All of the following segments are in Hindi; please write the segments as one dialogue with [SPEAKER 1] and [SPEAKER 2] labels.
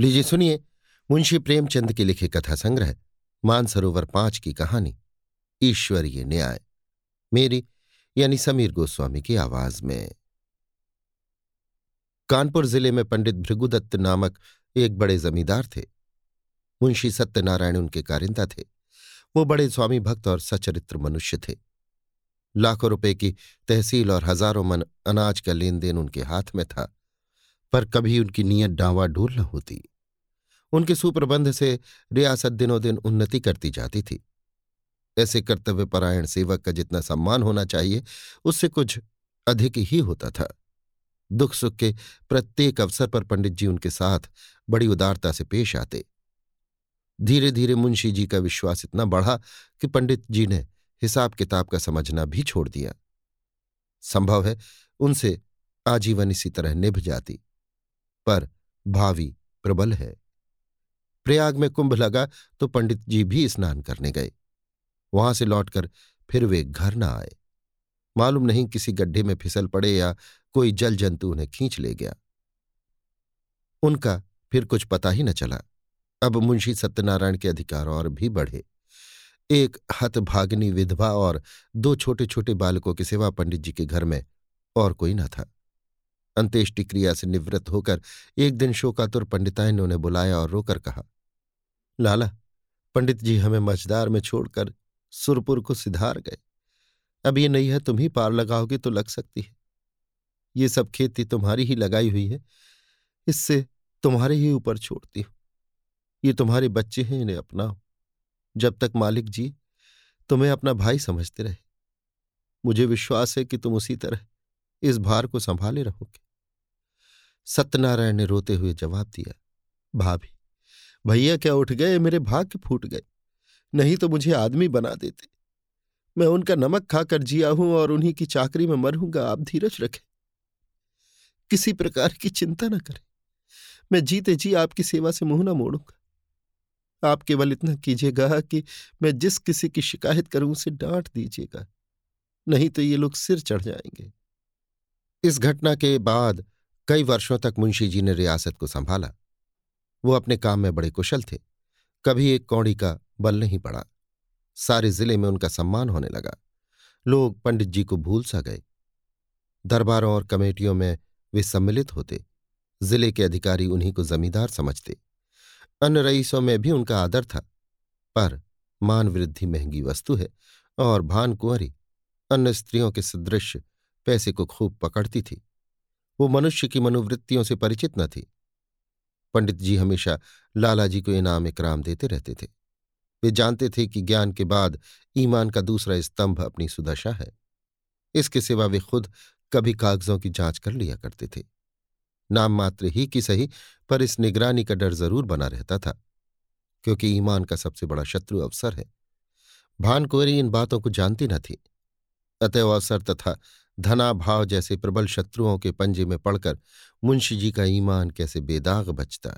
[SPEAKER 1] लीजिए सुनिए, मुंशी प्रेमचंद के लिखे कथा संग्रह मानसरोवर पाँच की कहानी, ईश्वरीय न्याय। मेरी, यानी समीर गोस्वामी की आवाज़ में। कानपुर ज़िले में पंडित भृगुदत्त नामक एक बड़े जमींदार थे। मुंशी सत्यनारायण उनके कारिंदा थे। वो बड़े स्वामी भक्त और सचरित्र मनुष्य थे। लाखों रुपए की तहसील और हज़ारों मन अनाज का लेन देन उनके हाथ में था। पर कभी उनकी नीयत डांवाडोल न होती। उनके सुप्रबंध से रियासत दिनों दिन उन्नति करती जाती थी। ऐसे कर्तव्यपरायण सेवक का जितना सम्मान होना चाहिए, उससे कुछ अधिक ही होता था। दुख सुख के प्रत्येक अवसर पर पंडित जी उनके साथ बड़ी उदारता से पेश आते। धीरे धीरे मुंशी जी का विश्वास इतना बढ़ा कि पंडित जी ने हिसाब किताब का समझना भी छोड़ दिया। संभव है उनसे आजीवन इसी तरह निभ जाती। पर भावी प्रबल है। प्रयाग में कुंभ लगा तो पंडित जी भी स्नान करने गए। वहाँ से लौटकर फिर वे घर न आए। मालूम नहीं किसी गड्ढे में फिसल पड़े या कोई जल जंतु उन्हें खींच ले गया। उनका फिर कुछ पता ही न चला। अब मुंशी सत्यनारायण के अधिकार और भी बढ़े। एक हतभागिनी विधवा और दो छोटे छोटे बालकों के सिवा पंडित जी के घर में और कोई न था। अंत्येष्टि क्रिया से निवृत्त होकर एक दिन शोकातुर पंडिताइन ने उन्हें बुलाया और रोकर कहा, लाला, पंडित जी हमें मझदार में छोड़कर सुरपुर को सिधार गए। अब ये नहीं है, तुम ही पार लगाओगे तो लग सकती है। ये सब खेती तुम्हारी ही लगाई हुई है, इससे तुम्हारे ही ऊपर छोड़ती हूँ। ये तुम्हारे बच्चे हैं, इन्हें अपनाओ। जब तक मालिक जी तुम्हें अपना भाई समझते रहे, मुझे विश्वास है कि तुम उसी तरह इस भार को संभाले रहोगे। सत्यनारायण ने रोते हुए जवाब दिया, भाभी, भैया क्या उठ गए? मेरे भाग्य फूट गए। नहीं तो मुझे आदमी बना देते। मैं उनका नमक खाकर जिया हूँ और उन्हीं की चाकरी में मरूँगा। आप धीरज रखें। किसी प्रकार की चिंता न करें। मैं जीते जी आपकी सेवा से मुँह ना मोड़ूँगा। आप केवल इतना कीजिएगा कि मैं जिस किसी की शिकायत करूँ उसे डांट दीजिएगा। नहीं तो ये लोग सिर चढ़ जाएँगे। इस घटना के बाद कई वर्षों तक मुंशी जी ने रियासत को संभाला। वो अपने काम में बड़े कुशल थे। कभी एक कौड़ी का बल नहीं पड़ा। सारे ज़िले में उनका सम्मान होने लगा। लोग पंडित जी को भूल सा गए। दरबारों और कमेटियों में वे सम्मिलित होते। ज़िले के अधिकारी उन्हीं को जमींदार समझते। अन्य रईसों में भी उनका आदर था। पर मान वृद्धि महँगी वस्तु है और भान कुंवरी अन्य स्त्रियों के सदृश पैसे को खूब पकड़ती थी। वो मनुष्य की मनोवृत्तियों से परिचित न थी। पंडित जी हमेशा लालाजी को इनाम इकराम देते रहते थे। वे जानते थे कि ज्ञान के बाद ईमान का दूसरा स्तंभ अपनी सुदशा है। इसके सिवा वे खुद कभी कागजों की जाँच कर लिया करते थे। नाम मात्र ही की सही, पर इस निगरानी का डर ज़रूर बना रहता था, क्योंकि ईमान का सबसे बड़ा शत्रु अवसर है। भानकुंवरी इन बातों को जानती न थी। अतएव अवसर तथा धनाभाव जैसे प्रबल शत्रुओं के पंजे में पड़कर मुंशी जी का ईमान कैसे बेदाग बचता।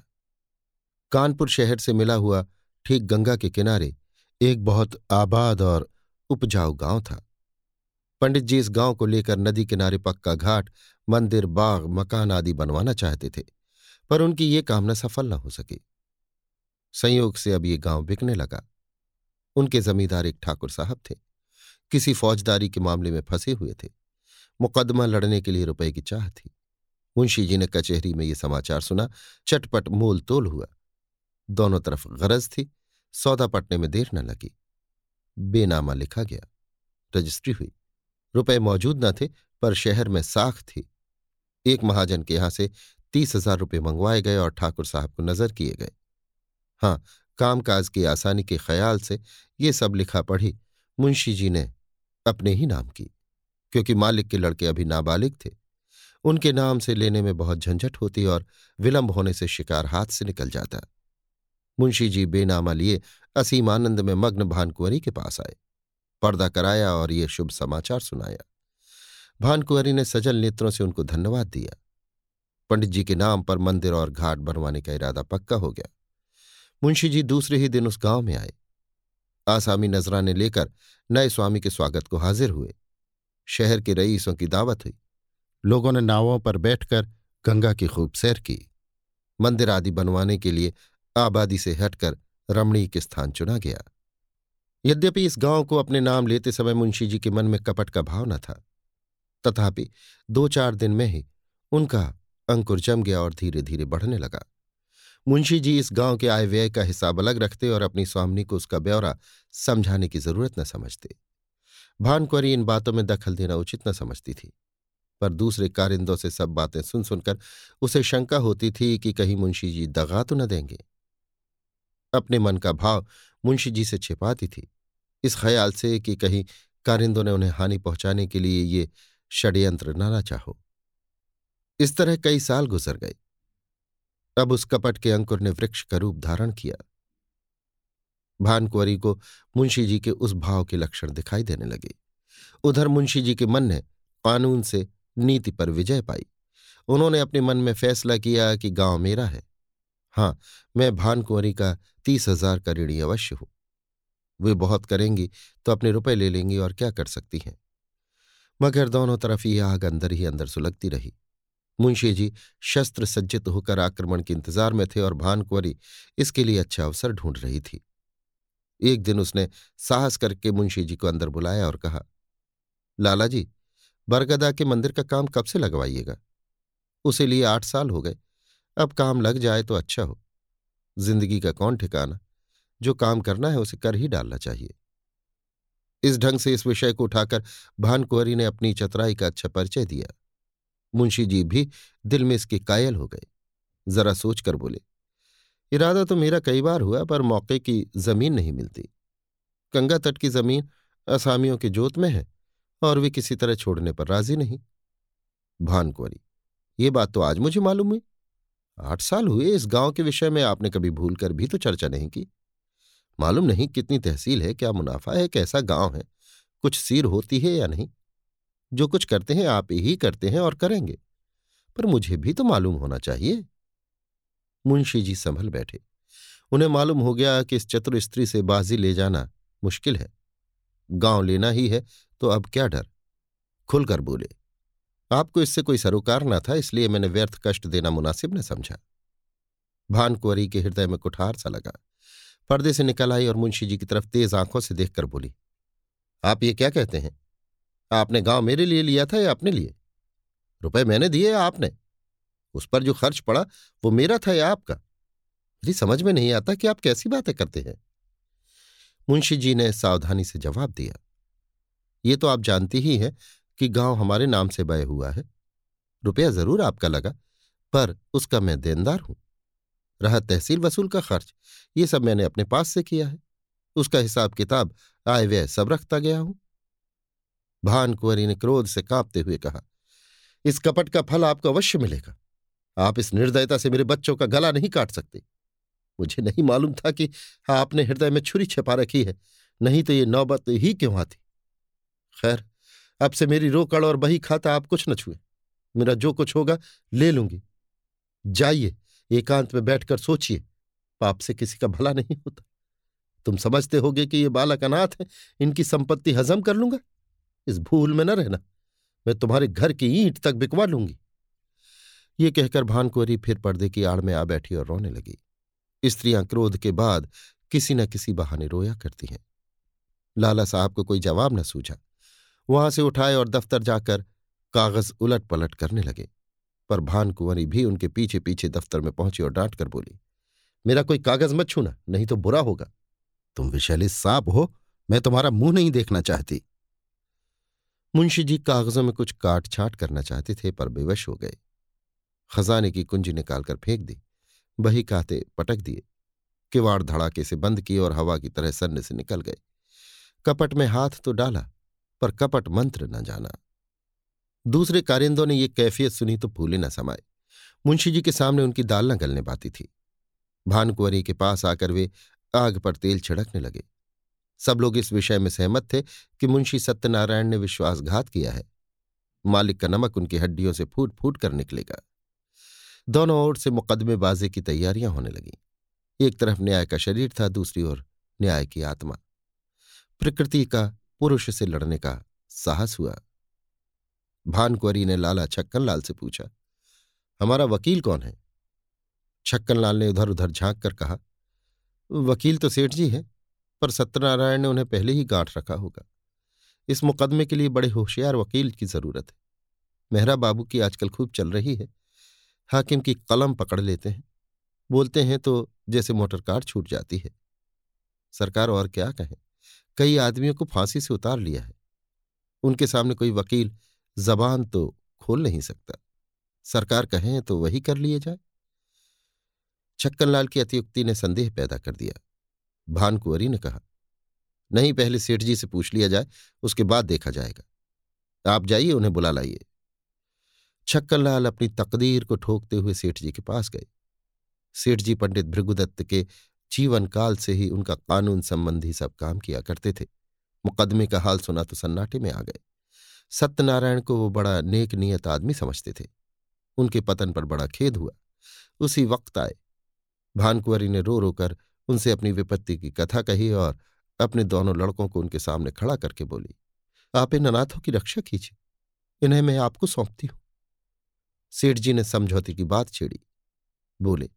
[SPEAKER 1] कानपुर शहर से मिला हुआ ठीक गंगा के किनारे एक बहुत आबाद और उपजाऊ गाँव था। पंडित जी इस गाँव को लेकर नदी किनारे पक्का घाट, मंदिर, बाग, मकान आदि बनवाना चाहते थे, पर उनकी ये कामना सफल न हो सकी। संयोग से अब ये गाँव बिकने लगा। उनके जमींदार एक ठाकुर साहब थे। किसी फौजदारी के मामले में फंसे हुए थे। मुकदमा लड़ने के लिए रुपए की चाह थी। मुंशी जी ने कचहरी में ये समाचार सुना। चटपट मोल तोल हुआ। दोनों तरफ़ गरज थी। सौदा पटने में देर न लगी। बेनामा लिखा गया। रजिस्ट्री हुई। रुपए मौजूद न थे, पर शहर में साख थी। एक महाजन के यहाँ से तीस हज़ार रुपये मंगवाए गए और ठाकुर साहब को नज़र किए गए। हाँ कामकाज की आसानी के ख्याल से ये सब लिखा पढ़ी। मुंशी जी ने अपने ही नाम की। क्योंकि मालिक के लड़के अभी नाबालिग थे। उनके नाम से लेने में बहुत झंझट होती और विलंब होने से शिकार हाथ से निकल जाता। मुंशी जी बेनामा लिए असीम आनंद में मग्न भानकुंवरी के पास आए। पर्दा कराया और ये शुभ समाचार सुनाया। भानकुंवरी ने सजल नेत्रों से उनको धन्यवाद दिया। पंडित जी के नाम पर मंदिर और घाट बनवाने का इरादा पक्का हो गया। मुंशी जी दूसरे ही दिन उस गाँव में आए। आसामी नजराने लेकर नए स्वामी के स्वागत को हाजिर हुए। शहर के रईसों की दावत हुई। लोगों ने नावों पर बैठकर गंगा की खूब सैर की। मंदिर आदि बनवाने के लिए आबादी से हटकर रमणीक स्थान चुना गया। यद्यपि इस गाँव को अपने नाम लेते समय मुंशी जी के मन में कपट का भाव न था, तथापि दो चार दिन में ही उनका अंकुर जम गया और धीरे धीरे बढ़ने लगा। मुंशी जी इस गाँव के आय व्यय का हिसाब अलग रखते और अपनी स्वामिनी को उसका ब्यौरा समझाने की ज़रूरत न समझते। भानकुरी इन बातों में दखल देना उचित न समझती थी। पर दूसरे कारिंदों से सब बातें सुन सुनकर उसे शंका होती थी कि कहीं मुंशी जी दगा तो न देंगे। अपने मन का भाव मुंशी जी से छिपाती थी। इस ख्याल से कि कहीं कारिंदों ने उन्हें हानि पहुँचाने के लिए ये षड्यंत्र न चाहो। इस तरह कई साल गुजर गए। अब उस कपट के अंकुर ने वृक्ष का रूप धारण किया। भानकुंवरी को मुंशी जी के उस भाव के लक्षण दिखाई देने लगे। उधर मुंशी जी के मन ने कानून से नीति पर विजय पाई। उन्होंने अपने मन में फैसला किया कि गाँव मेरा है। हाँ, मैं भानकुंवरी का तीस हज़ार का ऋणी अवश्य हूँ। वे बहुत करेंगी तो अपने रुपए ले लेंगी और क्या कर सकती हैं? मगर दोनों तरफ़ ये आग अंदर ही अंदर सुलगती रही। मुंशी जी शस्त्र सज्जित होकर आक्रमण के इंतज़ार में थे और भानकुंवरी इसके लिए अच्छा अवसर ढूंढ रही थी। एक दिन उसने साहस करके मुंशी जी को अंदर बुलाया और कहा, लाला जी, बरगदा के मंदिर का काम कब से लगवाइएगा? उसे लिए आठ साल हो गए। अब काम लग जाए तो अच्छा हो। ज़िंदगी का कौन ठिकाना? जो काम करना है उसे कर ही डालना चाहिए। इस ढंग से इस विषय को उठाकर भानकुंवरी ने अपनी चतुराई का अच्छा परिचय दिया। मुंशी जी भी दिल में इसके कायल हो गए। जरा सोचकर बोले इरादा तो मेरा कई बार हुआ, पर मौके की ज़मीन नहीं मिलती। गंगा तट की ज़मीन असामियों के जोत में है, और वे किसी तरह छोड़ने पर राज़ी नहीं। भानकुंवरी ये बात तो आज मुझे मालूम हुई। आठ साल हुए इस गाँव के विषय में आपने कभी भूल कर भी तो चर्चा नहीं की। मालूम नहीं कितनी तहसील है, क्या मुनाफा है, कैसा गाँव है, कुछ सीर होती है या नहीं। जो कुछ करते हैं, आप ही करते हैं और करेंगे। पर मुझे भी तो मालूम होना चाहिए। मुंशी जी संभल बैठे। उन्हें मालूम हो गया कि इस चतुर स्त्री से बाजी ले जाना मुश्किल है। गाँव लेना ही है तो अब क्या डर? खुलकर बोले, आपको इससे कोई सरोकार न था, इसलिए मैंने व्यर्थ कष्ट देना मुनासिब न समझा भानकुंवरी के हृदय में कुठार सा लगा। पर्दे से निकल आई और मुंशी जी की तरफ़ तेज आँखों से देखकर बोली, आप ये क्या कहते हैं? आपने गाँव मेरे लिए लिया था या अपने लिए? रुपए मैंने दिए आपने? उस पर जो खर्च पड़ा, वो मेरा था या आपका? मेरी समझ में नहीं आता कि आप कैसी बातें करते हैं। मुंशी जी ने सावधानी से जवाब दिया, ये तो आप जानती ही हैं कि गाँव हमारे नाम से बय हुआ है। रुपया ज़रूर आपका लगा, पर उसका मैं देनदार हूँ। रहा तहसील वसूल का खर्च, ये सब मैंने अपने पास से किया है। उसका हिसाब किताब, आय व्यय सब रखता गया हूँ। भानकुंवरी ने क्रोध से कांपते हुए कहा, इस कपट का फल आपको अवश्य मिलेगा। आप इस निर्दयता से मेरे बच्चों का गला नहीं काट सकते। मुझे नहीं मालूम था कि आपने हृदय में छुरी छिपा रखी है, नहीं तो ये नौबत ही क्यों आती? खैर, अब से मेरी रोकड़ और बही खाता आप कुछ न छुए। मेरा जो कुछ होगा, ले लूँगी। जाइए, एकांत में बैठकर सोचिए। पाप से किसी का भला नहीं होता। तुम समझते होगे कि ये बालक अनाथ है, इनकी संपत्ति हजम कर लूँगा। इस भूल में न रहना। मैं तुम्हारे घर की ईंट तक बिकवा लूँगी। ये कहकर भानकुरी फिर पर्दे की आड़ में आ बैठी और रोने लगी। स्त्रियाँ क्रोध के बाद किसी न किसी बहाने रोया करती हैं। लाला साहब को कोई जवाब न सूझा। वहाँ से उठाए और दफ्तर जाकर कागज़ उलट पलट करने लगे, पर भानकुंवरी भी उनके पीछे पीछे दफ्तर में पहुँची और डांट कर बोली, मेरा कोई कागज़ मत छूना, नहीं तो बुरा होगा। तुम विशैली सांप हो, मैं तुम्हारा मुँह नहीं देखना चाहती। मुंशी जी कागजों में कुछ काट छाट करना चाहते थे, पर बेवश हो गए। खजाने की कुंजी निकालकर फेंक दी, बही काते पटक दिए, किवाड़ धड़ाके से बंद किए और हवा की तरह सन्ने से निकल गए। कपट में हाथ तो डाला, पर कपट मंत्र न जाना। दूसरे कारिंदों ने ये कैफियत सुनी तो फूले न समाये। मुंशी जी के सामने उनकी दाल न गलने पाती थी। भानकुंवरी के पास आकर वे आग पर तेल छिड़कने लगे। सब लोग इस विषय में सहमत थे कि मुंशी सत्यनारायण ने विश्वासघात किया है। मालिक का नमक उनकी हड्डियों से फूट फूट कर निकलेगा। दोनों ओर से मुकदमेबाजी की तैयारियाँ होने लगीं। एक तरफ़ न्याय का शरीर था, दूसरी ओर न्याय की आत्मा। प्रकृति का, पुरुष से लड़ने का साहस हुआ। भानकुवरी ने लाला छक्कन लाल से पूछा, हमारा वकील कौन है? छक्कनलाल ने उधर उधर झाँक कर कहा, वकील तो सेठ जी हैं, पर सत्यनारायण ने उन्हें पहले ही गांठ रखा होगा। इस मुकदमे के लिए बड़े होशियार वकील की ज़रूरत है। मेहरा बाबू की आजकल खूब चल रही है। हाकिम की कलम पकड़ लेते हैं। बोलते हैं तो जैसे मोटर कार छूट जाती है। सरकार और क्या कहें? कई आदमियों को फांसी से उतार लिया है। उनके सामने कोई वकील जबान तो खोल नहीं सकता। सरकार कहें तो वही कर लिए जाए। छक्कनलाल की अतियुक्ति ने संदेह पैदा कर दिया। भानकुंवरी ने कहा, नहीं, पहले सेठ जी से पूछ लिया जाए, उसके बाद देखा जाएगा। आप जाइए, उन्हें बुला लाइए। छक्कनलाल अपनी तकदीर को ठोकते हुए सेठ जी के पास गए। सेठ जी पंडित भृगुदत्त के जीवन काल से ही उनका कानून संबंधी सब काम किया करते थे। मुकदमे का हाल सुना तो सन्नाटे में आ गए। सत्यनारायण को वो बड़ा नेक नियत आदमी समझते थे। उनके पतन पर बड़ा खेद हुआ। उसी वक्त आए। भानकुंवरी ने रो रो कर उनसे अपनी विपत्ति की कथा कही और अपने दोनों लड़कों को उनके सामने खड़ा करके बोली, आप इन अनाथों की रक्षा कीजिए। इन्हें मैं आपको सौंपती हूँ। सेठ जी ने समझौते की बात छेड़ी। बोले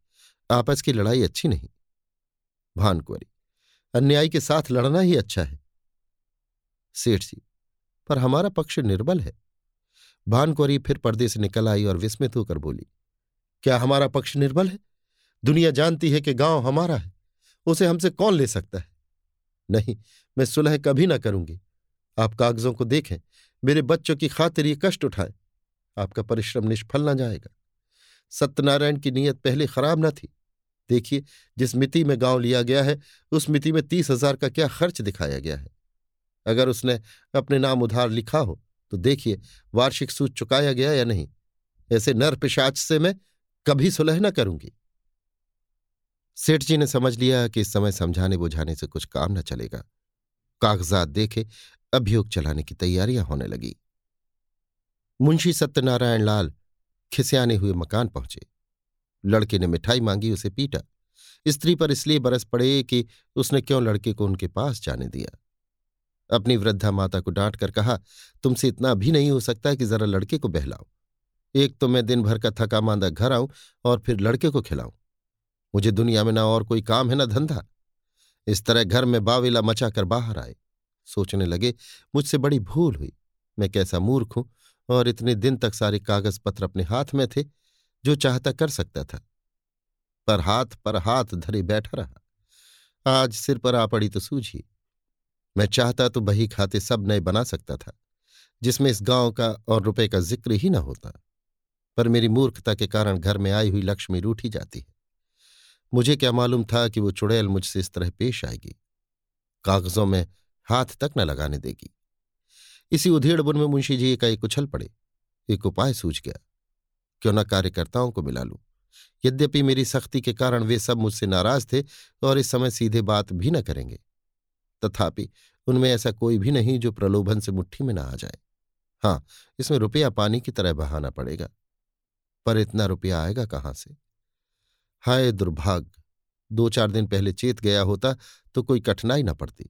[SPEAKER 1] आपस की लड़ाई अच्छी नहीं? भानकुवरी अन्याय के साथ लड़ना ही अच्छा है। सेठ जी पर हमारा पक्ष निर्बल है। भानकुवरी फिर पर्दे से निकल आई और विस्मित होकर बोली, क्या हमारा पक्ष निर्बल है? दुनिया जानती है कि गाँव हमारा है। उसे हमसे कौन ले सकता है? नहीं, मैं सुलह कभी ना करूँगी। आप कागजों को देखें। मेरे बच्चों की खातिर ये कष्ट उठाएँ। आपका परिश्रम निष्फल न जाएगा। सत्यनारायण की नीयत पहले खराब न थी। देखिए, जिस मिति में गाँव लिया गया है, उस मिति में तीस हज़ार का क्या खर्च दिखाया गया है? अगर उसने अपने नाम उधार लिखा हो तो देखिए, वार्षिक सूच चुकाया गया या नहीं? ऐसे नर पिशाच से मैं कभी सुलह न करूँगी। सेठ जी ने समझ लिया कि इस समय समझाने बुझाने से कुछ काम न चलेगा। कागजात देखे, अभियोग चलाने की तैयारियाँ होने लगी। मुंशी सत्यनारायण लाल खिसियाने हुए मकान पहुँचे। लड़के ने मिठाई मांगी, उसे पीटा। स्त्री पर इसलिए बरस पड़े कि उसने क्यों लड़के को उनके पास जाने दिया? अपनी वृद्धा माता को डांट कर कहा, तुमसे इतना भी नहीं हो सकता कि जरा लड़के को बहलाओ एक तो मैं दिन भर का थका मांदा घर आऊँ और फिर लड़के को खिलाऊं। मुझे दुनिया में ना और कोई काम है, ना धंधा। इस तरह घर में बावेला मचाकर बाहर आए। सोचने लगे, मुझसे बड़ी भूल हुई। मैं कैसा मूर्ख हूँ? और इतने दिन तक सारे कागज़ पत्र अपने हाथ में थे, जो चाहता कर सकता था। पर हाथ पर हाथ धरे बैठा रहा। आज सिर पर आ पड़ी तो सूझी। मैं चाहता तो बही खाते सब नए बना सकता था, जिसमें इस गाँव का और रुपए का ज़िक्र ही न होता। पर मेरी मूर्खता के कारण घर में आई हुई लक्ष्मी रूठी जाती है। मुझे क्या मालूम था कि वो चुड़ैल मुझसे इस तरह पेश आएगी। कागजों में हाथ तक न लगाने देगी। इसी उधेड़बुन में मुंशी जी का एक उछल पड़े। एक उपाय सूझ गया। क्यों न कार्यकर्ताओं को मिला लूँ? यद्यपि मेरी सख्ती के कारण वे सब मुझसे नाराज़ थे और इस समय सीधे बात भी न करेंगे। तथापि उनमें ऐसा कोई भी नहीं जो प्रलोभन से मुट्ठी में न आ जाए। हाँ इसमें रुपया पानी की तरह बहाना पड़ेगा। पर इतना रुपया आएगा कहाँ से? हाय दुर्भाग्य! दो चार दिन पहले चेत गया होता तो कोई कठिनाई न पड़ती।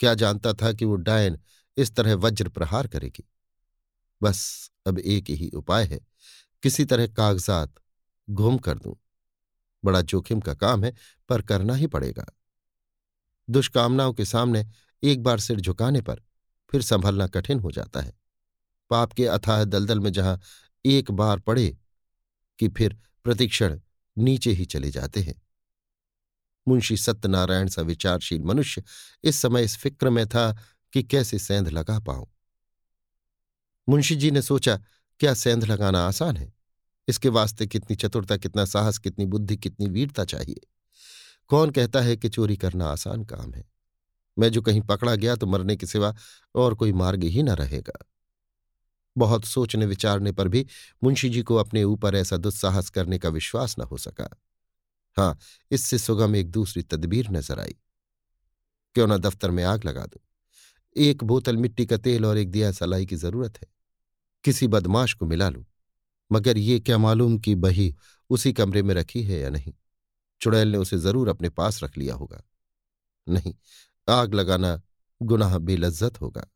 [SPEAKER 1] क्या जानता था कि वो डायन इस तरह वज्र प्रहार करेगी। बस, अब एक ही उपाय है। किसी तरह कागजात घूम कर दूँ। बड़ा जोखिम का काम है, पर करना ही पड़ेगा। दुष्कामनाओं के सामने एक बार सिर झुकाने पर फिर संभलना कठिन हो जाता है। पाप के अथाह दलदल में जहाँ एक बार पड़े कि फिर प्रतिक्षण नीचे ही चले जाते हैं। मुंशी सत्यनारायण सा विचारशील मनुष्य इस समय इस फ़िक्र में था कि कैसे सेंध लगा पाऊँ? मुंशी जी ने सोचा, क्या सेंध लगाना आसान है? इसके वास्ते कितनी चतुरता, कितना साहस, कितनी बुद्धि, कितनी वीरता चाहिए। कौन कहता है कि चोरी करना आसान काम है? मैं जो कहीं पकड़ा गया तो मरने के सिवा और कोई मार्ग ही न रहेगा। बहुत सोचने, विचारने पर भी मुंशी जी को अपने ऊपर ऐसा दुस्साहस करने का विश्वास न हो सका। हाँ इससे सुगम एक दूसरी तदबीर नज़र आई। क्यों ना दफ्तर में आग लगा दो? एक बोतल मिट्टी का तेल और एक दिया सलाई की ज़रूरत है। किसी बदमाश को मिला लूँ, मगर ये क्या मालूम कि बही उसी कमरे में रखी है या नहीं। चुड़ैल ने उसे ज़रूर अपने पास रख लिया होगा। नहीं, आग लगाना गुनाह बेलज्जत होगा।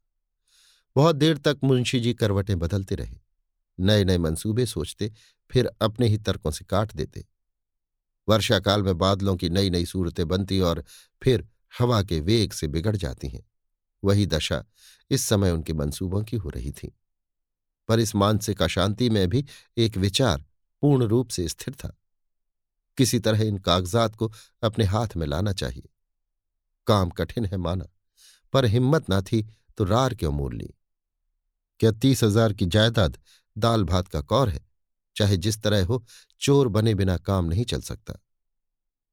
[SPEAKER 1] बहुत देर तक मुंशी जी करवटें बदलते रहे। नए नए मंसूबे सोचते, फिर अपने ही तर्कों से काट देते। वर्षाकाल में बादलों की नई नई सूरतें बनती और फिर हवा के वेग से बिगड़ जाती हैं। वही दशा इस समय उनके मंसूबों की हो रही थी। पर इस मानसिक अशांति में भी एक विचार पूर्ण रूप से स्थिर था। किसी तरह इन कागजात को अपने हाथ में लाना चाहिए। काम कठिन है माना, पर हिम्मत ना थी तो रार क्यों मोल ली? क्या तीस हज़ार की जायदाद दाल भात का कौर है? चाहे जिस तरह हो, चोर बने बिना काम नहीं चल सकता।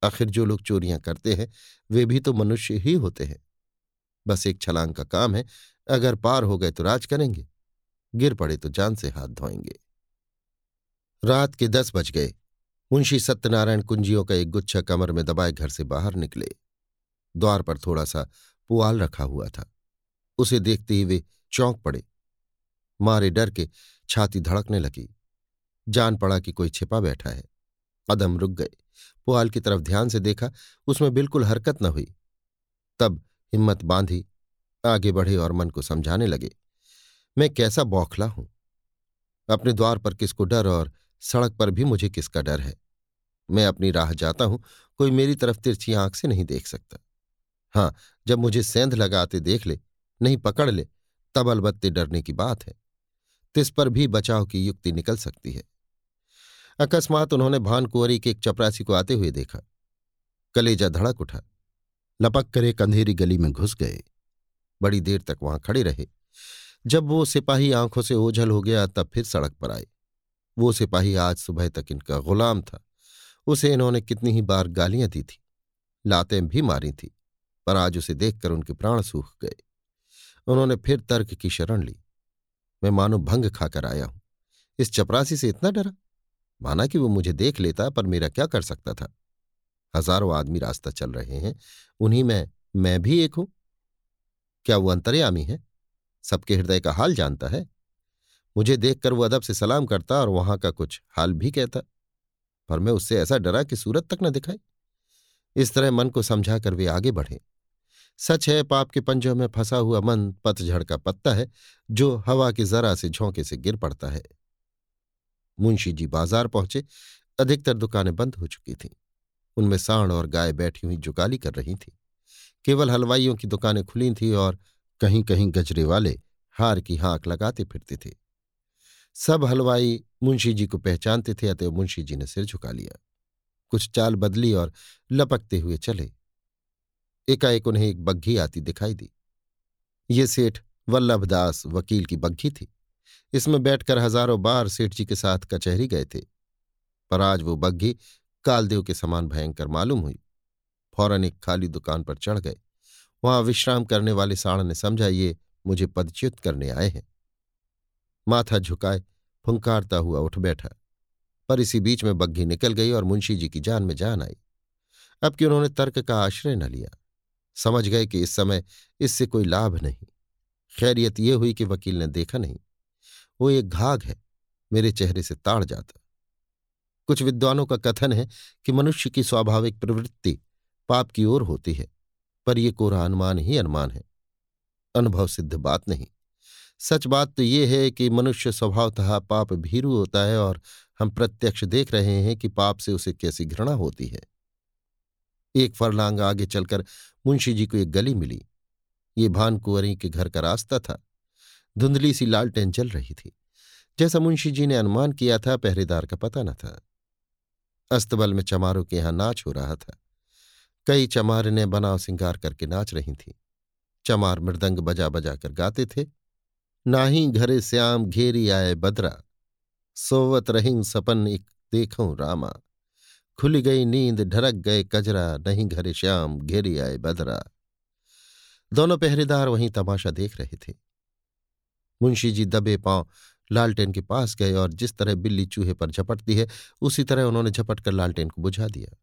[SPEAKER 1] आखिर जो लोग चोरियाँ करते हैं, वे भी तो मनुष्य ही होते हैं। बस एक छलांग का काम है, अगर पार हो गए तो राज करेंगे। गिर पड़े तो जान से हाथ धोएँगे। रात के दस बज गए। मुंशी सत्यनारायण कुंजियों का एक गुच्छा कमर में दबाए घर से बाहर निकले। द्वार पर थोड़ा सा पुआल रखा हुआ था। उसे देखते ही वे चौंक पड़े। मारे डर के छाती धड़कने लगी। जान पड़ा कि कोई छिपा बैठा है। कदम रुक गए। पुआल की तरफ़ ध्यान से देखा, उसमें बिल्कुल हरकत न हुई। तब हिम्मत बांधी, आगे बढ़े और मन को समझाने लगे, मैं कैसा बौखला हूँ। अपने द्वार पर किसको डर और सड़क पर भी मुझे किसका डर है। मैं अपनी राह जाता हूँ, कोई मेरी तरफ़ तिरछी आँख से नहीं देख सकता। हाँ, जब मुझे सेंध लगाते देख ले, नहीं पकड़ ले, तब अलबत्ते डरने की बात है। तिस पर भी बचाव की युक्ति निकल सकती है। अकस्मात उन्होंने भानकुंवरी के एक चपरासी को आते हुए देखा। कलेजा धड़क उठा। लपक कर एक अंधेरी गली में घुस गए। बड़ी देर तक वहाँ खड़े रहे। जब वो सिपाही आँखों से ओझल हो गया, तब फिर सड़क पर आए। वो सिपाही आज सुबह तक इनका गुलाम था। उसे इन्होंने कितनी ही बार गालियाँ दी थी। लातें भी मारी थी, पर आज उसे देखकर उनके प्राण सूख गए। उन्होंने फिर तर्क की शरण ली। मैं मानो भंग खाकर आया हूँ। इस चपरासी से इतना डरा? माना कि वो मुझे देख लेता, पर मेरा क्या कर सकता था? हज़ारों आदमी रास्ता चल रहे हैं, उन्हीं में मैं भी एक हूँ। क्या वो अंतर्यामी है? सबके हृदय का हाल जानता है। मुझे देखकर वो अदब से सलाम करता और वहाँ का कुछ हाल भी कहता, पर मैं उससे ऐसा डरा कि सूरत तक न दिखाई। इस तरह मन को समझा कर वे आगे बढ़े। सच है, पाप के पंजों में फंसा हुआ मन पतझड़ का पत्ता है, जो हवा के जरा से झोंके से गिर पड़ता है। मुंशी जी बाज़ार पहुँचे। अधिकतर दुकानें बंद हो चुकी थीं। उनमें सांड और गाय बैठी हुई जुकाली कर रही थी। केवल हलवाइयों की दुकानें खुली थीं और कहीं कहीं गजरे वाले हार की हाँक लगाते फिरते थे। सब हलवाई मुंशी जी को पहचानते थे अतः मुंशी जी ने सिर झुका लिया। कुछ चाल बदली और लपकते हुए चले। एकाएक उन्हें एक बग्घी आती दिखाई दी। ये सेठ वल्लभदास वकील की बग्घी थी। इसमें बैठकर हज़ारों बार सेठ जी के साथ कचहरी गए थे। पर आज वो बग्घी कालदेव के समान भयंकर मालूम हुई। फ़ौरन एक खाली दुकान पर चढ़ गए। वहाँ विश्राम करने वाले साण ने समझा, ये मुझे पदच्युत करने आए हैं। माथा झुकाए, फुंकारता हुआ उठ बैठा। पर इसी बीच में बग्घी निकल गई और मुंशी जी की जान में जान आई। अब कि उन्होंने तर्क का आश्रय न लिया, समझ गए कि इस समय इससे कोई लाभ नहीं। खैरियत यह हुई कि वकील ने देखा नहीं। वो एक घाघ है, मेरे चेहरे से ताड़ जाता। कुछ विद्वानों का कथन है कि मनुष्य की स्वाभाविक प्रवृत्ति पाप की ओर होती है, पर यह कोरा अनुमान ही अनुमान है। अनुभव सिद्ध बात नहीं। सच बात तो ये है कि मनुष्य स्वभावतः पाप भीरू होता है और हम प्रत्यक्ष देख रहे हैं कि पाप से उसे कैसी घृणा होती है। एक फरलांग आगे चलकर मुंशी जी को एक गली मिली। ये भान कुंवरी के घर का रास्ता था। धुंधली सी लालटेन चल रही थी। जैसा मुंशी जी ने अनुमान किया था, पहरेदार का पता न था। अस्तबल में चमारों के यहाँ नाच हो रहा था। कई चमार ने बनाव सिंगार करके नाच रही थीं। चमार मृदंग बजा बजा कर गाते थे। नाही घरे श्याम घेरी आए बदरा। सोवत रहिंग सपन एक देखूँ रामा। खुल गई नींद ढरक गए कजरा। नहीं घरे श्याम घेरी आए बदरा। दोनों पहरेदार वहीं तमाशा देख रहे थे। मुंशी जी दबे पाँव लालटेन के पास गए और जिस तरह बिल्ली चूहे पर झपटती है, उसी तरह उन्होंने झपट कर लालटेन को बुझा दिया।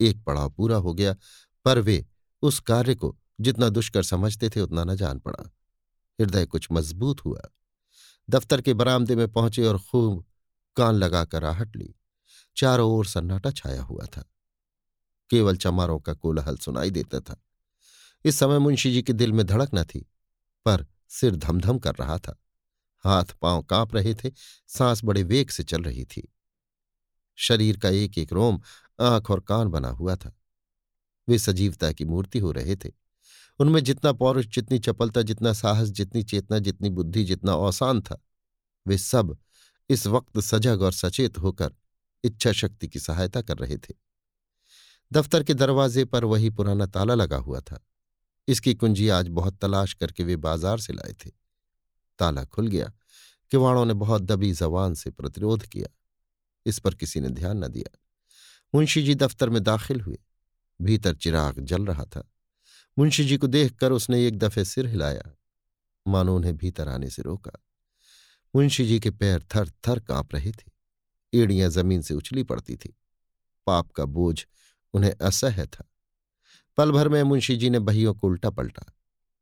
[SPEAKER 1] एक पड़ाव पूरा हो गया, पर वे उस कार्य को जितना दुष्कर समझते थे, उतना न जान पड़ा। हृदय कुछ मज़बूत हुआ। दफ्तर के बरामदे में पहुँचे और खूब कान लगाकर आहट ली। चारों ओर सन्नाटा छाया हुआ था। केवल चमारों का कोलाहल सुनाई देता था। इस समय मुंशी जी के दिल में धड़क न थी, पर सिर धमधम कर रहा था। हाथ पाँव काँप रहे थे, सांस बड़े वेग से चल रही थी। शरीर का एक एक रोम आँख और कान बना हुआ था। वे सजीवता की मूर्ति हो रहे थे। उनमें जितना पौरुष, जितनी चपलता, जितना साहस, जितनी चेतना, जितनी बुद्धि, जितना औसान था, वे सब इस वक्त सजग और सचेत होकर इच्छा शक्ति की सहायता कर रहे थे। दफ्तर के दरवाजे पर वही पुराना ताला लगा हुआ था। इसकी कुंजी आज बहुत तलाश करके वे बाज़ार से लाए थे। ताला खुल गया किवाड़ों ने बहुत दबी जबान से प्रतिरोध किया। इस पर किसी ने ध्यान न दिया। मुंशी जी दफ्तर में दाखिल हुए। भीतर चिराग जल रहा था। मुंशी जी को देखकर उसने एक दफे सिर हिलाया। मानो उन्हें भीतर आने से रोका। मुंशी जी के पैर थर थर काँप रहे थे। एड़ियाँ ज़मीन से उछली पड़ती थी। पाप का बोझ उन्हें असह्य था। पल भर में मुंशी जी ने बहियों को उल्टा पलटा।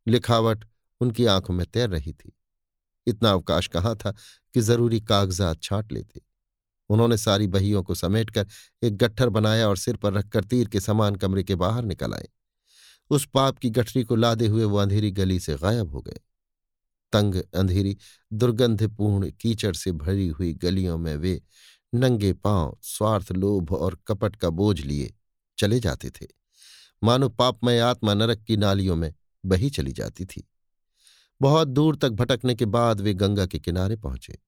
[SPEAKER 1] लिखावट उनकी आँखों में तैर रही थी। इतना अवकाश कहाँ था कि ज़रूरी कागजात छाट लेते। उन्होंने सारी बहियों को समेटकर एक गट्ठर बनाया और सिर पर रखकर तीर के समान कमरे के बाहर निकल आए। उस पाप की गठरी को लादे हुए वो अंधेरी गली से गायब हो गए। तंग अंधेरी, दुर्गंधपूर्ण कीचड़ से भरी हुई गलियों में वे नंगे पाँव, स्वार्थ लोभ और कपट का बोझ लिए चले जाते थे। मानो पापमय आत्मा नरक की नालियों में बही चली जाती थी। बहुत दूर तक भटकने के बाद वे गंगा के किनारे पहुँचे।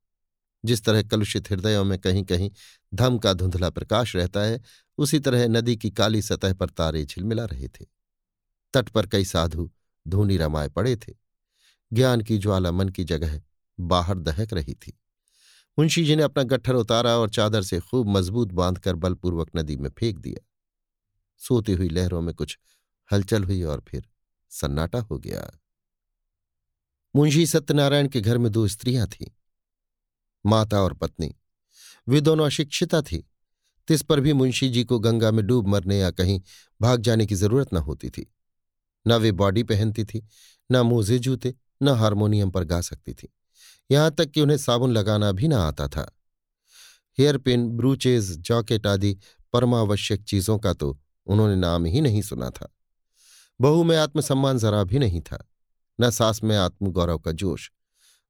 [SPEAKER 1] जिस तरह कलुषित हृदयों में कहीं कहीं धम का धुंधला प्रकाश रहता है, उसी तरह नदी की काली सतह पर तारे झिलमिला रहे थे। तट पर कई साधु धूनी रमाए पड़े थे। ज्ञान की ज्वाला मन की जगह बाहर दहक रही थी। मुंशी जी ने अपना गट्ठर उतारा और चादर से खूब मज़बूत बांधकर बलपूर्वक नदी में फेंक दिया। सोती हुई लहरों में कुछ हलचल हुई और फिर सन्नाटा हो गया। मुंशी सत्यनारायण के घर में दो स्त्रियाँ थीं, माता और पत्नी। वे दोनों अशिक्षिता थी, तिस पर भी मुंशी जी को गंगा में डूब मरने या कहीं भाग जाने की ज़रूरत न होती थी। न वे बॉडी पहनती थी, न मोजे जूते, न हारमोनियम पर गा सकती थी। यहाँ तक कि उन्हें साबुन लगाना भी न आता था। हेयर पिन, ब्रूचेज, जॉकेट आदि परमावश्यक चीज़ों का तो उन्होंने नाम ही नहीं सुना था। बहू में आत्मसम्मान जरा भी नहीं था। न सास में आत्मगौरव का जोश।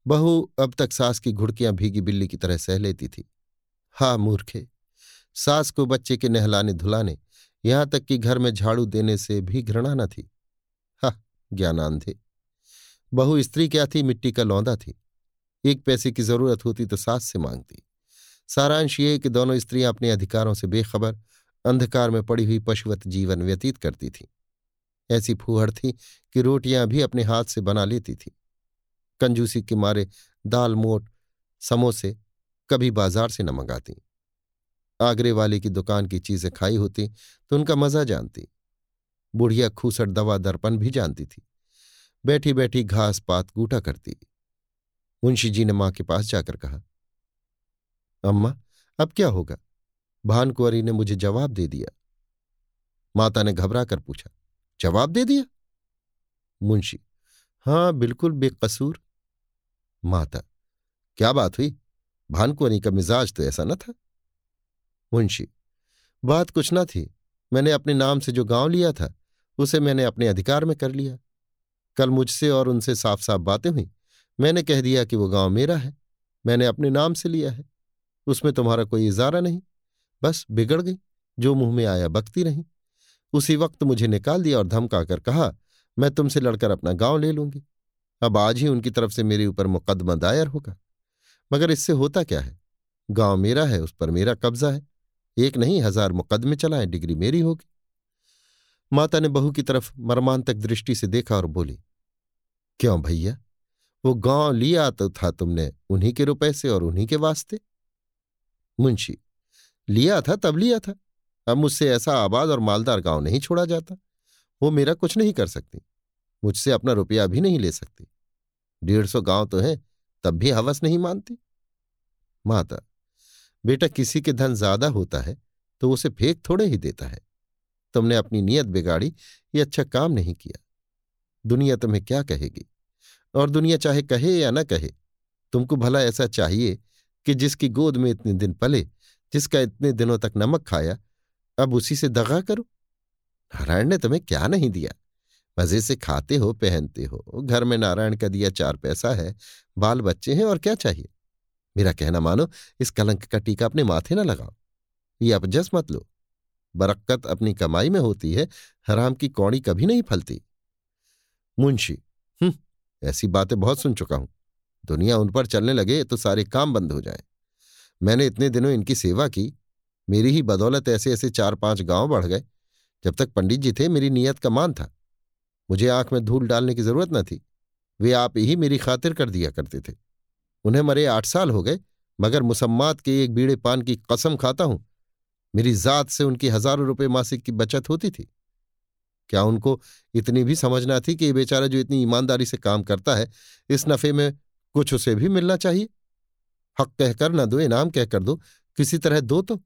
[SPEAKER 1] बहू अब तक सास की घुड़कियाँ भीगी बिल्ली की तरह सह लेती थी। हा, मूर्खे, सास को बच्चे के नहलाने धुलाने, यहाँ तक कि घर में झाड़ू देने से भी घृणा न थी। हा ज्ञानांधे बहू स्त्री क्या थी, मिट्टी का लौंदा थी। एक पैसे की ज़रूरत होती तो सास से मांगती। सारांश ये कि दोनों स्त्रियाँ अपने अधिकारों से बेखबर, अंधकार में पड़ी हुई पशुवत जीवन व्यतीत करती थीं। ऐसी फूहड़ थी कि रोटियाँ भी अपने हाथ से बना लेती थी। कंजूसी के मारे दाल, मोट, समोसे कभी बाज़ार से न मंगाती। आगरे वाले की दुकान की चीज़ें खाई होती तो उनका मज़ा जानती। बुढ़िया खूसट दवा दर्पण भी जानती थी। बैठी बैठी घास पात गूटा करती। मुंशी जी ने माँ के पास जाकर कहा, अम्मा, अब क्या होगा? भानकुंवरी ने मुझे जवाब दे दिया। माता ने घबरा कर पूछा जवाब दे दिया। मुंशी, हाँ, बिल्कुल बेकसूर। माता, क्या बात हुई? भानकुवरी का मिजाज तो ऐसा न था। मुंशी, बात कुछ न थी। मैंने अपने नाम से जो गाँव लिया था, उसे मैंने अपने अधिकार में कर लिया। कल मुझसे और उनसे साफ़ साफ़ बातें हुई। मैंने कह दिया कि वो गाँव मेरा है। मैंने अपने नाम से लिया है। उसमें तुम्हारा कोई इजारा नहीं। बस बिगड़ गई, जो मुँह में आया बकती रही। उसी वक्त मुझे निकाल दिया और धमकाकर कहा, मैं तुमसे लड़कर अपना गाँव ले लूँगी। अब आज ही उनकी तरफ़ से मेरे ऊपर मुकदमा दायर होगा। मगर इससे होता क्या है? गाँव मेरा है, उस पर मेरा कब्जा है। एक नहीं, हज़ार मुकदमे चलाएँ, डिग्री मेरी होगी। माता ने बहू की तरफ़ मर्मांतक दृष्टि से देखा और बोली, क्यों भैया? वो गाँव लिया तो था तुमने उन्हीं के रुपए से और उन्हीं के वास्ते? मुंशी, लिया था, तब लिया था। अब मुझसे ऐसा आबाद और मालदार गाँव नहीं छोड़ा जाता। वो मेरा कुछ नहीं कर सकती। मुझसे अपना रुपया भी नहीं ले सकती। डेढ़ सौ गाँव तो है, तब भी हवस नहीं मानती। माता, बेटा किसी के धन ज़्यादा होता है तो उसे फेंक थोड़े ही देता है। तुमने अपनी नीयत बिगाड़ी, ये अच्छा काम नहीं किया। दुनिया तुम्हें क्या कहेगी? और दुनिया चाहे कहे या न कहे, तुमको भला ऐसा चाहिए कि जिसकी गोद में इतने दिन पले, जिसका इतने दिनों तक नमक खाया अब उसी से दगा करो? नारायण ने तुम्हें क्या नहीं दिया? मज़े से खाते हो, पहनते हो, घर में नारायण का दिया चार पैसा है बाल बच्चे हैं और क्या चाहिए? मेरा कहना मानो, इस कलंक का टीका अपने माथे न लगाओ। ये अपजस मत लो। बरक्कत अपनी कमाई में होती है, हराम की कौड़ी कभी नहीं फलती। मुंशी हम्म ऐसी बातें बहुत सुन चुका हूँ। दुनिया उन पर चलने लगे तो सारे काम बंद हो जाए। मैंने इतने दिनों इनकी सेवा की मेरी ही बदौलत ऐसे ऐसे चार पाँच गाँव बढ़ गए, जब तक पंडित जी थे मेरी नीयत का मान था। मुझे आँख में धूल डालने की ज़रूरत न थी। वे आप ही मेरी खातिर कर दिया करते थे। उन्हें मरे आठ साल हो गए, मगर मुसम्मात के एक बीड़े पान की कसम खाता हूँ। मेरी जात से उनकी हज़ारों रुपए मासिक की बचत होती थी। क्या उनको इतनी भी समझना थी कि ये बेचारा जो इतनी ईमानदारी से काम करता है, इस नफे में कुछ उसे भी मिलना चाहिए? हक कहकर ना दो, इनाम कहकर दो। किसी तरह दो तो।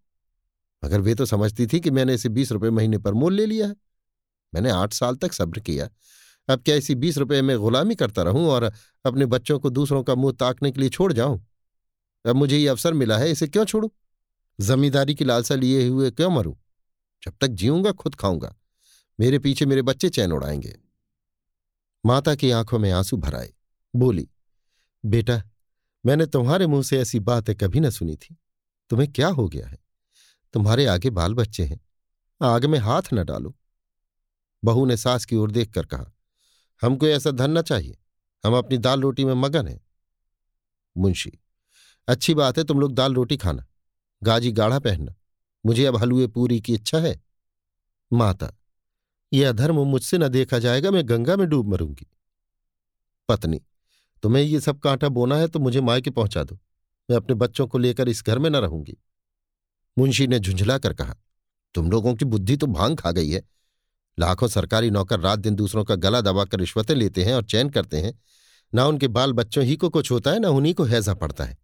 [SPEAKER 1] मगर वे तो समझती थी कि मैंने इसे बीस रुपये महीने पर मोल ले लिया है। मैंने आठ साल तक सब्र किया। अब क्या इसी बीस रुपये में गुलामी करता रहूँ और अपने बच्चों को दूसरों का मुँह ताकने के लिए छोड़ जाऊँ? अब मुझे ये अवसर मिला है, इसे क्यों छोड़ू? जमींदारी की लालसा लिए हुए क्यों मरूं? जब तक जीऊँगा, खुद खाऊँगा। मेरे पीछे मेरे बच्चे चैन उड़ाएँगे। माता की आँखों में आँसू भराए बोली, बेटा, मैंने तुम्हारे मुँह से ऐसी बातें कभी न सुनी थी। तुम्हें क्या हो गया है? तुम्हारे आगे बाल बच्चे हैं। आग में हाथ न डालो। बहू ने सास की ओर देखकर कहा, हमको ऐसा धन न चाहिए। हम अपनी दाल रोटी में मगन हैं। मुंशी, अच्छी बात है, तुम लोग दाल रोटी खाना, गाजी गाढ़ा पहनना। मुझे अब हलुए पूरी की इच्छा है। माता यह अधर्म मुझसे न देखा जाएगा, मैं गंगा में डूब मरूँगी। पत्नी, तुम्हें ये सब कांटा बोना है तो मुझे मायके पहुँचा दो। मैं अपने बच्चों को लेकर इस घर में न रहूँगी। मुंशी ने झुंझला कर कहा, तुम लोगों की बुद्धि तो भाँग खा गई है। लाखों सरकारी नौकर रात दिन दूसरों का गला दबाकर रिश्वतें लेते हैं और चैन करते हैं। ना उनके बाल बच्चों ही को कुछ होता है, ना उन्हीं को हैजा पड़ता है।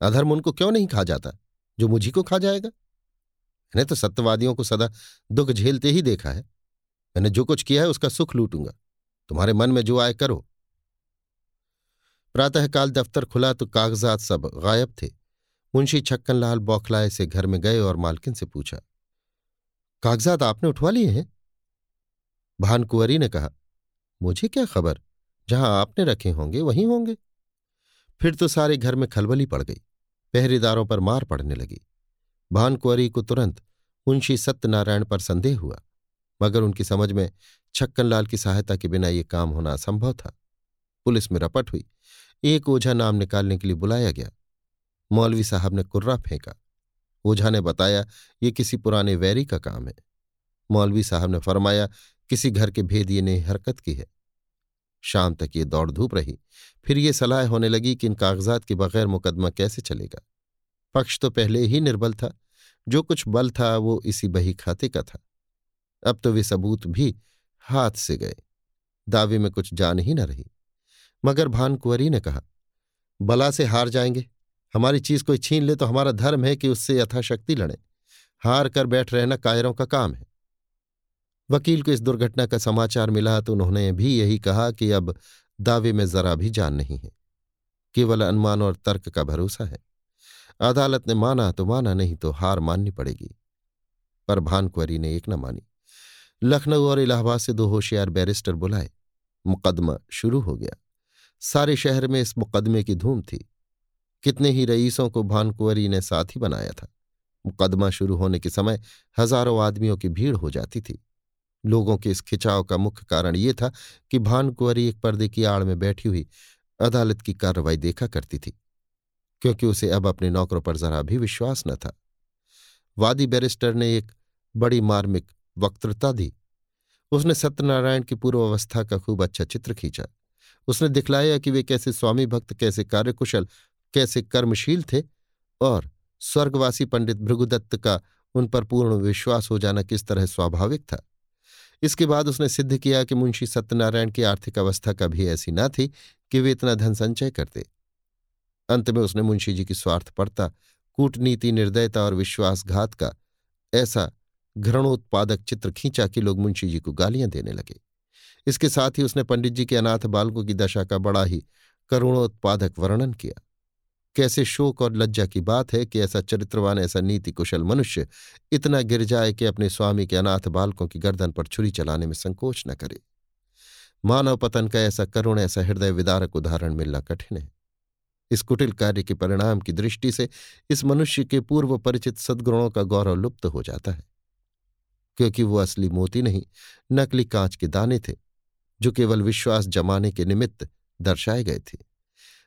[SPEAKER 1] अधर्म उनको क्यों नहीं खा जाता? जो मुझी को खा जाएगा? मैंने तो सत्यवादियों को सदा दुख झेलते ही देखा है। मैंने जो कुछ किया है, उसका सुख लूटूँगा। तुम्हारे मन में जो आए, करो। प्रातःकाल दफ्तर खुला तो कागजात सब गायब थे। मुंशी छक्कनलाल बौखलाए से घर में गए और मालकिन से पूछा, कागजात आपने उठवा लिए हैं? भानकुंवरी ने कहा, मुझे क्या खबर? जहाँ आपने रखे होंगे, वहीं होंगे। फिर तो सारे घर में खलबली पड़ गई, पहरेदारों पर मार पड़ने लगी। भानकुंवरी को तुरंत मुंशी सत्यनारायण पर संदेह हुआ, मगर उनकी समझ में छक्कनलाल की सहायता के बिना ये काम होना असंभव था। पुलिस में रपट हुई, एक ओझा नाम निकालने के लिए बुलाया गया। मौलवी साहब ने कुर्रा फेंका। ओझा ने बताया, ये किसी पुराने वैरी का काम है। मौलवी साहब ने फरमाया, किसी घर के भेदिए ने हरकत की है। शाम तक ये दौड़ धूप रही। फिर ये सलाह होने लगी कि इन कागजात के बगैर मुकदमा कैसे चलेगा। पक्ष तो पहले ही निर्बल था। जो कुछ बल था, वो इसी बही खाते का था। अब तो वे सबूत भी हाथ से गए। दावे में कुछ जान ही न रही। मगर भानकुंवरी ने कहा, बला से हार जाएँगे। हमारी चीज़ कोई छीन ले तो हमारा धर्म है कि उससे यथाशक्ति लड़े। हार कर बैठ रहना कायरों का काम है। वकील को इस दुर्घटना का समाचार मिला तो उन्होंने भी यही कहा कि अब दावे में जरा भी जान नहीं है। केवल अनुमान और तर्क का भरोसा है। अदालत ने माना तो माना, नहीं तो हार माननी पड़ेगी। पर भानकुवरी ने एक न मानी। लखनऊ और इलाहाबाद से दो होशियार बैरिस्टर बुलाए। मुकदमा शुरू हो गया। सारे शहर में इस मुकदमे की धूम थी। कितने ही रईसों को भानकुंवरी ने साथ बनाया था। मुकदमा शुरू होने के समय हज़ारों आदमियों की भीड़ हो जाती थी। लोगों के इस खिंचाव का मुख्य कारण ये था कि भानकुंवरी एक पर्दे की आड़ में बैठी हुई अदालत की कार्रवाई देखा करती थी, क्योंकि उसे अब अपने नौकरों पर जरा भी विश्वास न था। वादी बैरिस्टर ने एक बड़ी मार्मिक वक्तृता दी। उसने सत्यनारायण की पूर्व अवस्था का खूब अच्छा चित्र खींचा। उसने दिखलाया कि वे कैसे स्वामी भक्त, कैसे कार्यकुशल कैसे कर्मशील थे और स्वर्गवासी पंडित भृगुदत्त का उन पर पूर्ण विश्वास हो जाना किस तरह स्वाभाविक था? इसके बाद उसने सिद्ध किया कि मुंशी सत्यनारायण की आर्थिक अवस्था कभी ऐसी ना थी कि वे इतना धन संचय करते। अंत में उसने मुंशी जी की स्वार्थपरता, कूटनीति, निर्दयता और विश्वासघात का ऐसा घृणोत्पादक चित्र खींचा कि लोग मुंशी जी को गालियाँ देने लगे। इसके साथ ही उसने पंडित जी के अनाथ बालकों की दशा का बड़ा ही करुणोत्पादक वर्णन किया। कैसे शोक और लज्जा की बात है कि ऐसा चरित्रवान, ऐसा नीति कुशल मनुष्य इतना गिर जाए कि अपने स्वामी के अनाथ बालकों की गर्दन पर छुरी चलाने में संकोच न करे। मानव पतन का ऐसा करुण, ऐसा हृदय विदारक उदाहरण मिलना कठिन है। इस कुटिल कार्य के परिणाम की दृष्टि से इस मनुष्य के पूर्व परिचित सद्गुणों का गौरव लुप्त हो जाता है। क्योंकि वो असली मोती नहीं, नकली कांच के दाने थे, जो केवल विश्वास जमाने के निमित्त दर्शाए गए थे।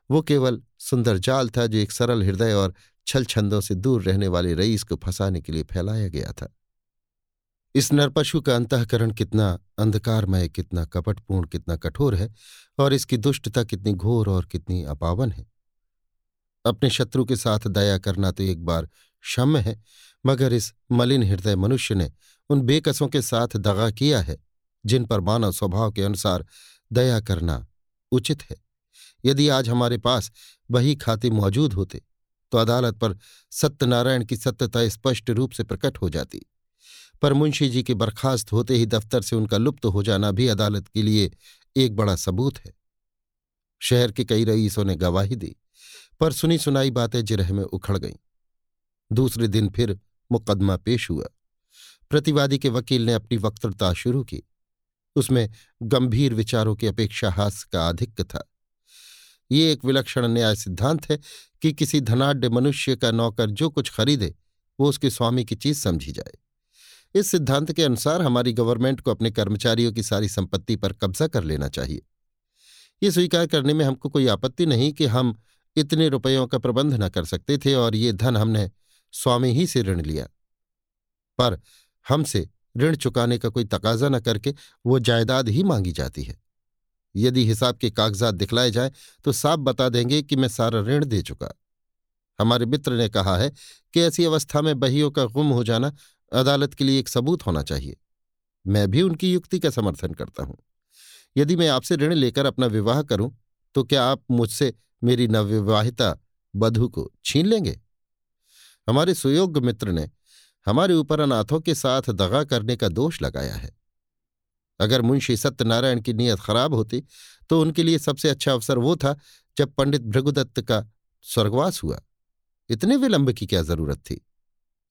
[SPEAKER 1] वो केवल सुंदर जाल था जो एक सरल हृदय और छल छंदों से दूर रहने वाले रईस को फंसाने के लिए फैलाया गया था। इस नरपशु का अंतकरण कितना अंधकारमय, कितना कपटपूर्ण, कितना कठोर है और इसकी दुष्टता कितनी घोर और कितनी अपावन है। अपने शत्रु के साथ दया करना तो एक बार क्षम्य है, मगर इस मलिन हृदय मनुष्य ने उन बेकसों के साथ दगा किया है, जिन पर मानव स्वभाव के अनुसार दया करना उचित है। यदि आज हमारे पास वही खाते मौजूद होते तो अदालत पर सत्यनारायण की सत्यता स्पष्ट रूप से प्रकट हो जाती। पर मुंशी जी के बर्खास्त होते ही दफ्तर से उनका लुप्त हो जाना भी अदालत के लिए एक बड़ा सबूत है। शहर के कई रईसों ने गवाही दी, पर सुनी सुनाई बातें जिरह में उखड़ गईं। दूसरे दिन फिर मुकदमा पेश हुआ। प्रतिवादी के वकील ने अपनी वक्तृता शुरू की। उसमें गंभीर विचारों की अपेक्षा हास्य का आधिक्य था। ये एक विलक्षण न्याय सिद्धांत है कि किसी धनाढ़ मनुष्य का नौकर जो कुछ खरीदे, वो उसके स्वामी की चीज़ समझी जाए। इस सिद्धांत के अनुसार हमारी गवर्नमेंट को अपने कर्मचारियों की सारी संपत्ति पर कब्जा कर लेना चाहिए। ये स्वीकार करने में हमको कोई आपत्ति नहीं कि हम इतने रुपयों का प्रबंध न कर सकते थे और ये धन हमने स्वामी ही से ऋण लिया। पर हमसे ऋण चुकाने का कोई तकाजा न करके वो जायदाद ही मांगी जाती है। यदि हिसाब के कागजात दिखलाए जाए तो साफ़ बता देंगे कि मैं सारा ऋण दे चुका। हमारे मित्र ने कहा है कि ऐसी अवस्था में बहियों का गुम हो जाना अदालत के लिए एक सबूत होना चाहिए। मैं भी उनकी युक्ति का समर्थन करता हूँ। यदि मैं आपसे ऋण लेकर अपना विवाह करूँ तो क्या आप मुझसे मेरी नवविवाहिता बधु को छीन लेंगे? हमारे सुयोग्य मित्र ने हमारे ऊपर अनाथों के साथ दगा करने का दोष लगाया है। अगर मुंशी सत्यनारायण की नीयत खराब होती तो उनके लिए सबसे अच्छा अवसर वो था जब पंडित भृगुदत्त का स्वर्गवास हुआ। इतने विलंब की क्या ज़रूरत थी?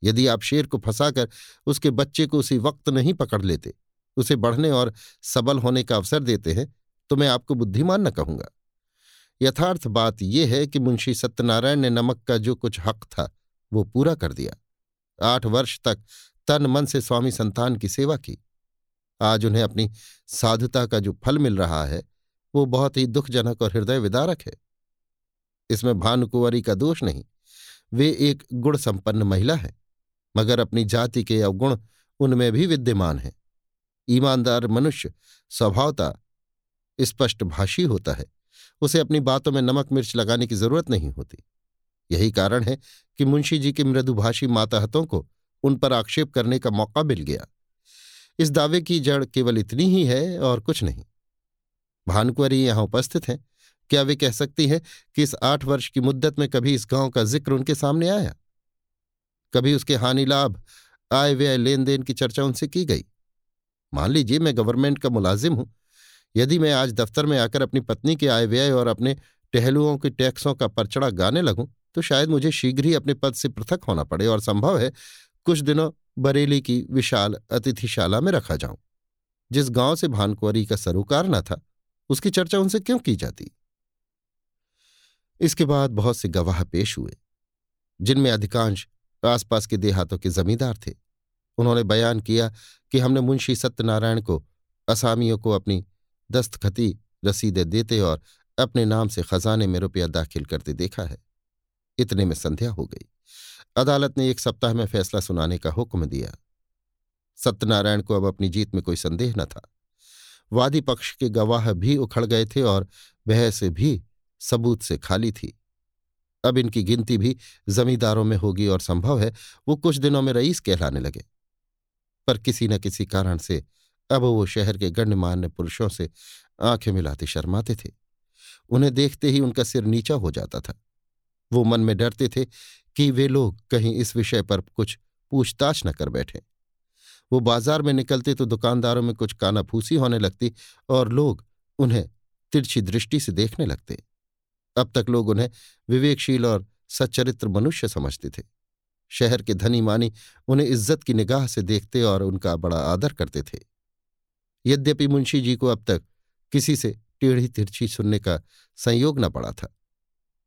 [SPEAKER 1] यदि आप शेर को फंसाकर उसके बच्चे को उसी वक्त नहीं पकड़ लेते, उसे बढ़ने और सबल होने का अवसर देते हैं तो मैं आपको बुद्धिमान न कहूँगा। यथार्थ बात यह है कि मुंशी सत्यनारायण ने नमक का जो कुछ हक था, वो पूरा कर दिया। आठ वर्ष तक तन मन से स्वामी संतान की सेवा की। आज उन्हें अपनी साधुता का जो फल मिल रहा है, वो बहुत ही दुखजनक और हृदय विदारक है। इसमें भानुकुंवरी का दोष नहीं, वे एक गुण संपन्न महिला है, मगर अपनी जाति के अवगुण उनमें भी विद्यमान हैं। ईमानदार मनुष्य स्वभावता स्पष्ट भाषी होता है, उसे अपनी बातों में नमक मिर्च लगाने की ज़रूरत नहीं होती। यही कारण है कि मुंशी जी के मृदुभाषी माताहतों को उन पर आक्षेप करने का मौका मिल गया। इस दावे की जड़ केवल इतनी ही है और कुछ नहीं। भानुकुवरी यहाँ उपस्थित हैं। क्या वे कह सकती हैं कि इस आठ वर्ष की मुद्दत में कभी इस गाँव का ज़िक्र उनके सामने आया? कभी उसके हानि लाभ, आय व्यय लेन देन की चर्चा उनसे की गई? मान लीजिए मैं गवर्नमेंट का मुलाजिम हूँ। यदि मैं आज दफ्तर में आकर अपनी पत्नी के आय व्यय और अपने टहलुओं के टैक्सों का परचड़ा गाने लगूं तो शायद मुझे शीघ्र ही अपने पद से पृथक होना पड़े और संभव है कुछ दिनों बरेली की विशाल अतिथिशाला में रखा जाऊँ। जिस गाँव से भानकुवरी का सरोकार न था, उसकी चर्चा उनसे क्यों की जाती? इसके बाद बहुत से गवाह पेश हुए, जिनमें अधिकांश आसपास के देहातों के जमींदार थे। उन्होंने बयान किया कि हमने मुंशी सत्यनारायण को, असामियों को अपनी दस्तखती रसीदें देते और अपने नाम से खजाने में रुपया दाखिल करते देखा है। इतने में संध्या हो गई। अदालत ने एक सप्ताह में फैसला सुनाने का हुक्म दिया। सत्यनारायण को अब अपनी जीत में कोई संदेह न था। वादी पक्ष के गवाह भी उखड़ गए थे और बहस भी सबूत से खाली थी। अब इनकी गिनती भी जमींदारों में होगी और संभव है वो कुछ दिनों में रईस कहलाने लगे। पर किसी न किसी कारण से अब वो शहर के गण्यमान्य पुरुषों से आँखें मिलाते शर्माते थे। उन्हें देखते ही उनका सिर नीचा हो जाता था। वो मन में डरते थे कि वे लोग कहीं इस विषय पर कुछ पूछताछ न कर बैठे। वो बाज़ार में निकलते तो दुकानदारों में कुछ कानाफूसी होने लगती और लोग उन्हें तिरछी दृष्टि से देखने लगते। अब तक लोग उन्हें विवेकशील और सच्चरित्र मनुष्य समझते थे। शहर के धनी मानी उन्हें इज़्ज़त की निगाह से देखते और उनका बड़ा आदर करते थे। यद्यपि मुंशी जी को अब तक किसी से टेढ़ी तिरछी सुनने का संयोग न पड़ा था।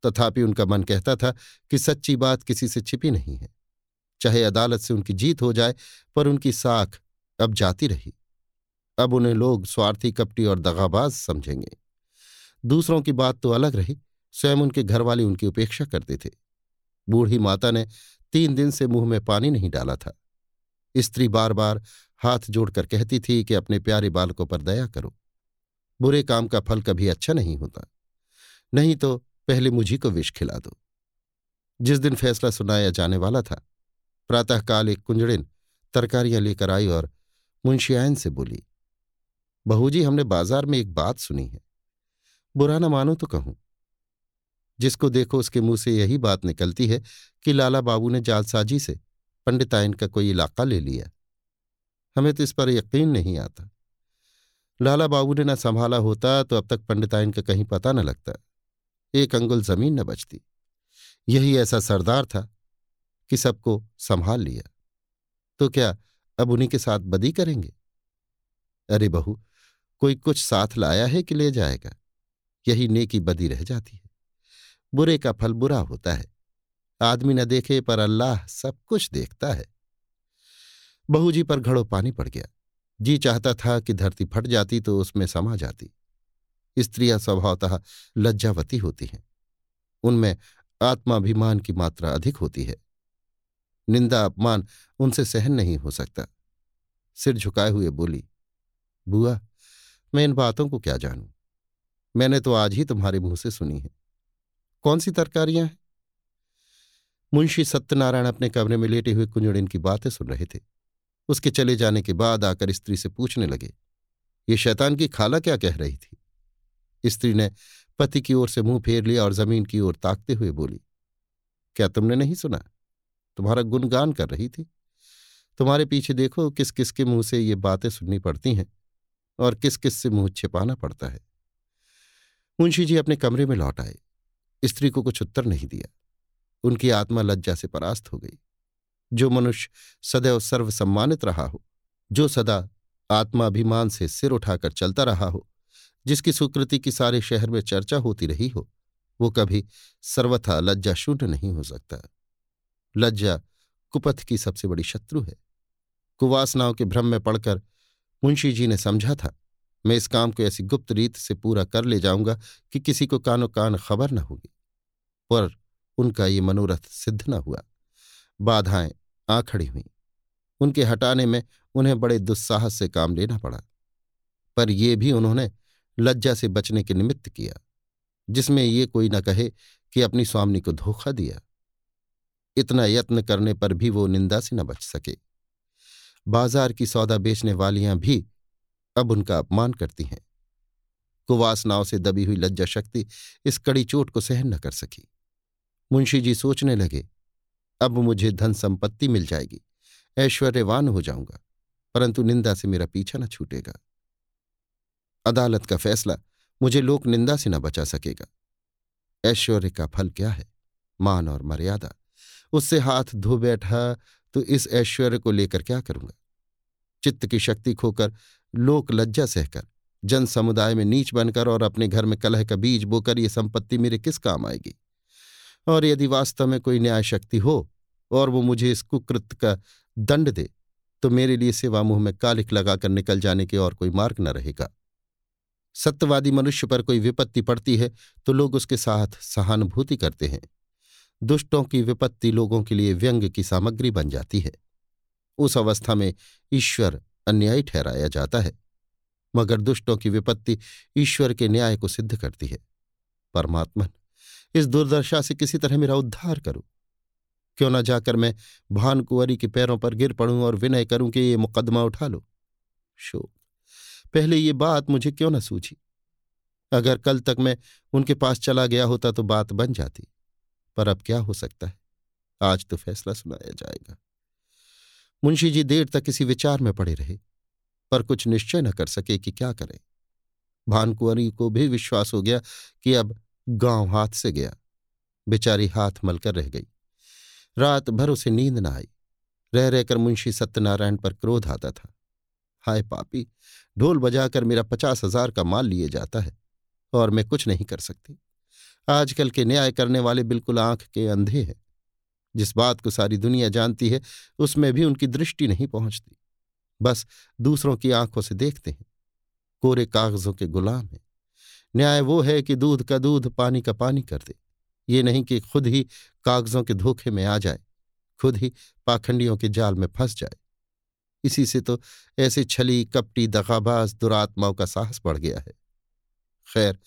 [SPEAKER 1] तथापि उनका मन कहता था कि सच्ची बात किसी से छिपी नहीं है। चाहे अदालत से उनकी जीत हो जाए, पर उनकी साख अब जाती रही। अब उन्हें लोग स्वार्थी, कपटी और दगाबाज समझेंगे। दूसरों की बात तो अलग रही, स्वयं उनके घरवाले उनकी उपेक्षा करते थे। बूढ़ी माता ने तीन दिन से मुँह में पानी नहीं डाला था। स्त्री बार बार हाथ जोड़कर कहती थी कि अपने प्यारे बालकों पर दया करो। बुरे काम का फल कभी अच्छा नहीं होता। नहीं तो पहले मुझी को विष खिला दो। जिस दिन फैसला सुनाया जाने वाला था, प्रातःकाल एक कुंजड़िन तरकारियाँ लेकर आई और मुंशियायन से बोली, बहू जी, हमने बाज़ार में एक बात सुनी है। बुरा न मानो तो कहूँ। जिसको देखो उसके मुँह से यही बात निकलती है कि लाला बाबू ने जालसाजी से पंडितायन का कोई इलाका ले लिया। हमें तो इस पर यकीन नहीं आता। लाला बाबू ने न संभाला होता तो अब तक पंडिताइन का कहीं पता न लगता। एक अंगुल ज़मीन न बचती। यही ऐसा सरदार था कि सबको संभाल लिया। तो क्या अब उन्हीं के साथ बदी करेंगे? अरे बहू, कोई कुछ साथ लाया है कि ले जाएगा? यही नेकी बदी रह जाती है। बुरे का फल बुरा होता है। आदमी न देखे पर अल्लाह सब कुछ देखता है। बहू जी पर घड़ो पानी पड़ गया। जी चाहता था कि धरती फट जाती तो उसमें समा जाती। स्त्रियाँ स्वभावतः लज्जावती होती हैं। उनमें आत्माभिमान की मात्रा अधिक होती है। निंदा अपमान उनसे सहन नहीं हो सकता। सिर झुकाए हुए बोली, बुआ, मैं इन बातों को क्या जानूं? मैंने तो आज ही तुम्हारे मुँह से सुनी है। कौन सी तरकारियाँ हैं? मुंशी सत्यनारायण अपने कमरे में लेटे हुए कुंजड़िन की बातें सुन रहे थे। उसके चले जाने के बाद आकर स्त्री से पूछने लगे, ये शैतान की खाला क्या कह रही थी? स्त्री ने पति की ओर से मुँह फेर लिया और ज़मीन की ओर ताकते हुए बोली, क्या तुमने नहीं सुना? तुम्हारा गुणगान कर रही थी। तुम्हारे पीछे देखो किस किस के मुँह से ये बातें सुननी पड़ती हैं और किस किस से मुँह छिपाना पड़ता है मुंशी जी अपने कमरे में लौट आए। स्त्री को कुछ उत्तर नहीं दिया। उनकी आत्मा लज्जा से परास्त हो गई। जो मनुष्य सदैव सर्वसम्मानित रहा हो, जो सदा आत्माभिमान से सिर उठाकर चलता रहा हो जिसकी सुकृति की सारे शहर में चर्चा होती रही हो, वो कभी सर्वथा लज्जा शून्य नहीं हो सकता। लज्जा कुपथ की सबसे बड़ी शत्रु है। कुवासनाओं के भ्रम में पड़कर मुंशी जी ने समझा था, मैं इस काम को ऐसी गुप्त रीत से पूरा कर ले जाऊँगा कि किसी को कानो कान खबर न होगी। पर उनका ये मनोरथ सिद्ध न हुआ। बाधाएँ आ खड़ी हुई। उनके हटाने में उन्हें बड़े दुस्साहस से काम लेना पड़ा। पर यह भी उन्होंने लज्जा से बचने के निमित्त किया, जिसमें ये कोई न कहे कि अपनी स्वामिनी को धोखा दिया। इतना यत्न करने पर भी वो निंदा से न बच सके। बाज़ार की सौदा बेचने वालियाँ भी अब उनका अपमान करती हैं। कुवासनाओं से दबी हुई लज्जा शक्ति इस कड़ी चोट को सहन न कर सकी। मुंशी जी सोचने लगे, अब मुझे धन संपत्ति मिल जाएगी, ऐश्वर्यवान हो जाऊँगा, परंतु निंदा से मेरा पीछा न छूटेगा। अदालत का फैसला मुझे लोक निंदा से न बचा सकेगा। ऐश्वर्य का फल क्या है? मान और मर्यादा। उससे हाथ धो बैठा तो इस ऐश्वर्य को लेकर क्या करूँगा? चित्त की शक्ति खोकर लोक लज्जा सहकर, जन समुदाय में नीच बनकर और अपने घर में कलह का बीज बोकर ये संपत्ति मेरे किस काम आएगी? और यदि वास्तव में कोई न्याय शक्ति हो और वो मुझे इस कुकृत का दंड दे तो मेरे लिए सेवा मुँह में कालिक लगाकर निकल जाने के और कोई मार्ग न रहेगा। सत्यवादी मनुष्य पर कोई विपत्ति पड़ती है तो लोग उसके साथ सहानुभूति करते हैं। दुष्टों की विपत्ति लोगों के लिए व्यंग की सामग्री बन जाती है। उस अवस्था में ईश्वर अन्यायी ठहराया जाता है, मगर दुष्टों की विपत्ति ईश्वर के न्याय को सिद्ध करती है। परमात्मन, इस दुर्दशा से किसी तरह मेरा उद्धार करो। क्यों न जाकर मैं भानकुंवरी के पैरों पर गिर पड़ूं और विनय करूँ कि ये मुकदमा उठा लो। शोक। पहले ये बात मुझे क्यों न सूझी? अगर कल तक मैं उनके पास चला गया होता तो बात बन जाती, पर अब क्या हो सकता है? आज तो फैसला सुनाया जाएगा। मुंशी जी देर तक किसी विचार में पड़े रहे, पर कुछ निश्चय न कर सके कि क्या करें। भानकुंवरी को भी विश्वास हो गया कि अब गाँव हाथ से गया। बेचारी हाथ मलकर रह गई। रात भर उसे नींद न आई। रह रहकर मुंशी सत्यनारायण पर क्रोध आता था। हाय पापी ढोल बजाकर मेरा पचास हज़ार का माल लिए जाता है और मैं कुछ नहीं कर सकती। आजकल के न्याय करने वाले बिल्कुल आँख के अंधे हैं। जिस बात को सारी दुनिया जानती है, उसमें भी उनकी दृष्टि नहीं पहुँचती। बस दूसरों की आँखों से देखते हैं। कोरे कागजों के गुलाम हैं। न्याय वो है कि दूध का दूध पानी का पानी कर दे। ये नहीं कि खुद ही कागजों के धोखे में आ जाए, खुद ही पाखंडियों के जाल में फंस जाए। इसी से तो ऐसे छली, कपटी, दगाबाज, दुरात्माओं का साहस बढ़ गया है। खैर,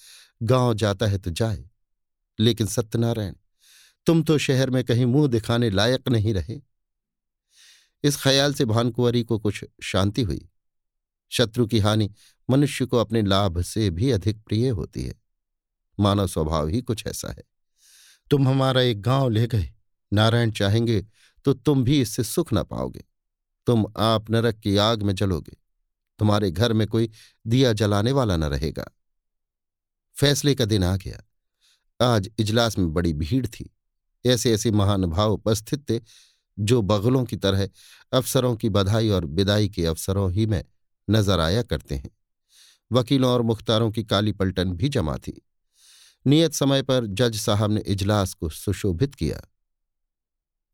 [SPEAKER 1] गाँव जाता है तो जाए, लेकिन सत्यनारायण, तुम तो शहर में कहीं मुँह दिखाने लायक नहीं रहे। इस ख्याल से भानकुंवरी को कुछ शांति हुई। शत्रु की हानि मनुष्य को अपने लाभ से भी अधिक प्रिय होती है। मानव स्वभाव ही कुछ ऐसा है। तुम हमारा एक गाँव ले गए। नारायण चाहेंगे तो तुम भी इससे सुख न पाओगे। तुम आप नरक की आग में जलोगे। तुम्हारे घर में कोई दिया जलाने वाला न रहेगा। फैसले का दिन आ गया। आज इजलास में बड़ी भीड़ थी। ऐसे ऐसे महानुभाव उपस्थित थे, जो बगलों की तरह अफसरों की बधाई और विदाई के अवसरों ही में नज़र आया करते हैं। वकीलों और मुख्तारों की काली पलटन भी जमा थी। नियत समय पर जज साहब ने इजलास को सुशोभित किया।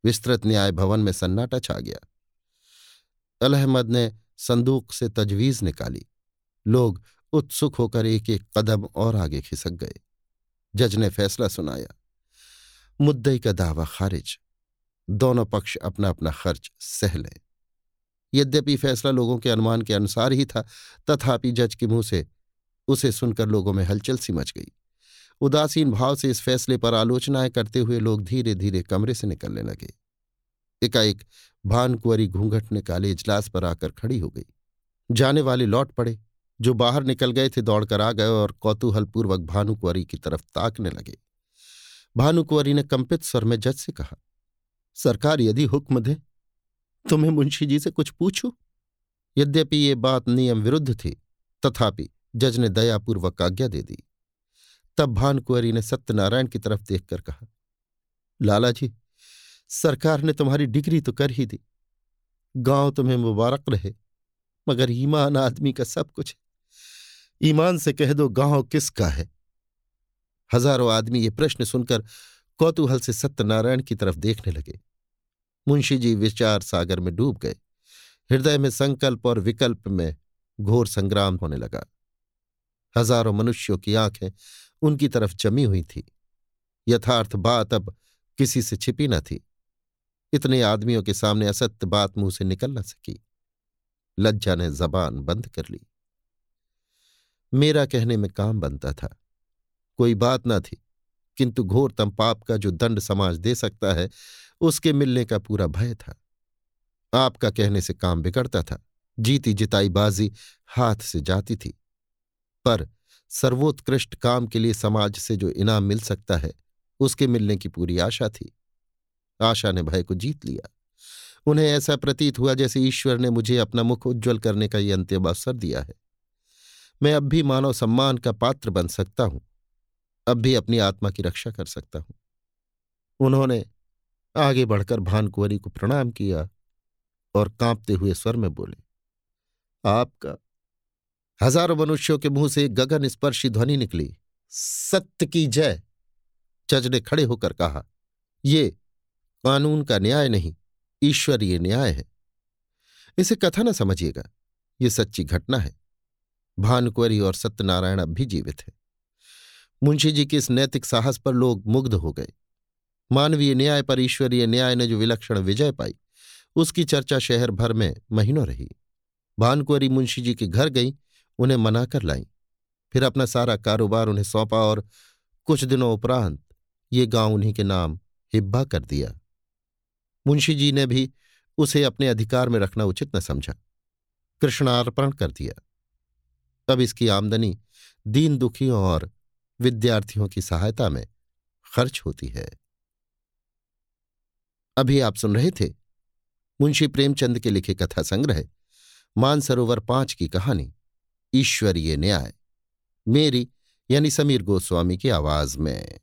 [SPEAKER 1] विस्तृत न्याय भवन में सन्नाटा छा गया। अलहमद ने संदूक से तजवीज निकाली। लोग उत्सुक होकर एक एक कदम और आगे खिसक गए। जज ने फैसला सुनाया मुद्दई का दावा खारिज। दोनों पक्ष अपना अपना खर्च सह लें। यद्यपि फैसला लोगों के अनुमान के अनुसार ही था, तथापि जज के मुँह से उसे सुनकर लोगों में हलचल सी मच गई। उदासीन भाव से इस फैसले पर आलोचनाएँ करते हुए लोग धीरे धीरे कमरे से निकलने लगे। एकाएक भानकुंवरी घूंघट निकाले इजलास पर आकर खड़ी हो गई। जाने वाले लौट पड़े, जो बाहर निकल गए थे दौड़कर आ गए और कौतूहलपूर्वक भानुकुंवरी की तरफ़ ताकने लगे। भानुकुंवरी ने कंपित स्वर में जज से कहा, सरकार यदि हुक्म दे तो मैं मुंशी जी से कुछ पूछूँ? यद्यपि ये बात नियम विरुद्ध थी, तथापि जज ने दयापूर्वक आज्ञा दे दी। तब भानकुंवरी ने सत्यनारायण की तरफ़ देखकर कहा, लाला जी सरकार ने तुम्हारी डिग्री तो कर ही दी। गाँव तुम्हें मुबारक रहे, मगर ईमान आदमी का सब कुछ है। ईमान से कह दो, गाँव किसका है? हज़ारों आदमी ये प्रश्न सुनकर कौतूहल से सत्यनारायण की तरफ़ देखने लगे। मुंशी जी विचार सागर में डूब गए। हृदय में संकल्प और विकल्प में घोर संग्राम होने लगा। हज़ारों मनुष्यों की आँखें उनकी तरफ़ जमी हुई थी। यथार्थ बात अब किसी से छिपी न थी। इतने आदमियों के सामने असत्य बात मुँह से निकल न सकी। लज्जा ने जबान बंद कर ली। मेरा कहने में काम बनता था। कोई बात न थी, किंतु घोरतम पाप का जो दंड समाज दे सकता है, उसके मिलने का पूरा भय था। आपका कहने से काम बिगड़ता था। जीती जिताई बाजी हाथ से जाती थी। पर सर्वोत्कृष्ट काम के लिए समाज से जो इनाम मिल सकता है, उसके मिलने की पूरी आशा थी। आशा ने भय को जीत लिया। उन्हें ऐसा प्रतीत हुआ जैसे ईश्वर ने मुझे अपना मुख उज्ज्वल करने का ये अंतिम अवसर दिया है। मैं अब भी मानव सम्मान का पात्र बन सकता हूँ, अब भी अपनी आत्मा की रक्षा कर सकता हूँ। उन्होंने आगे बढ़कर भानकुंवरी को प्रणाम किया और कांपते हुए स्वर में बोले, आपका हज़ारों मनुष्यों के मुँह से गगन स्पर्शी ध्वनि निकली। सत्य की जय! जज ने खड़े होकर कहा, ये कानून का न्याय नहीं, ईश्वरीय न्याय है। इसे कथा न समझिएगा, ये सच्ची घटना है। भानुकुवरी और सत्यनारायण अब भी जीवित है। मुंशी जी के इस नैतिक साहस पर लोग मुग्ध हो गए। मानवीय न्याय पर ईश्वरीय न्याय ने जो विलक्षण विजय पाई, उसकी चर्चा शहर भर में महीनों रही। भानकुवरी मुंशी जी के घर गई, उन्हें मनाकर लाई। फिर अपना सारा कारोबार उन्हें सौंपा और कुछ दिनों उपरांत ये गाँव उन्हीं के नाम हिब्बा कर दिया। मुंशी जी ने भी उसे अपने अधिकार में रखना उचित न समझा। कृष्णार्पण कर दिया। तब इसकी आमदनी दीन दुखियों और विद्यार्थियों की सहायता में खर्च होती है। अभी आप सुन रहे थे मुंशी प्रेमचंद के लिखे कथा संग्रह, मानसरोवर पाँच की कहानी, ईश्वरीय न्याय, मेरी यानी समीर गोस्वामी की आवाज़ में।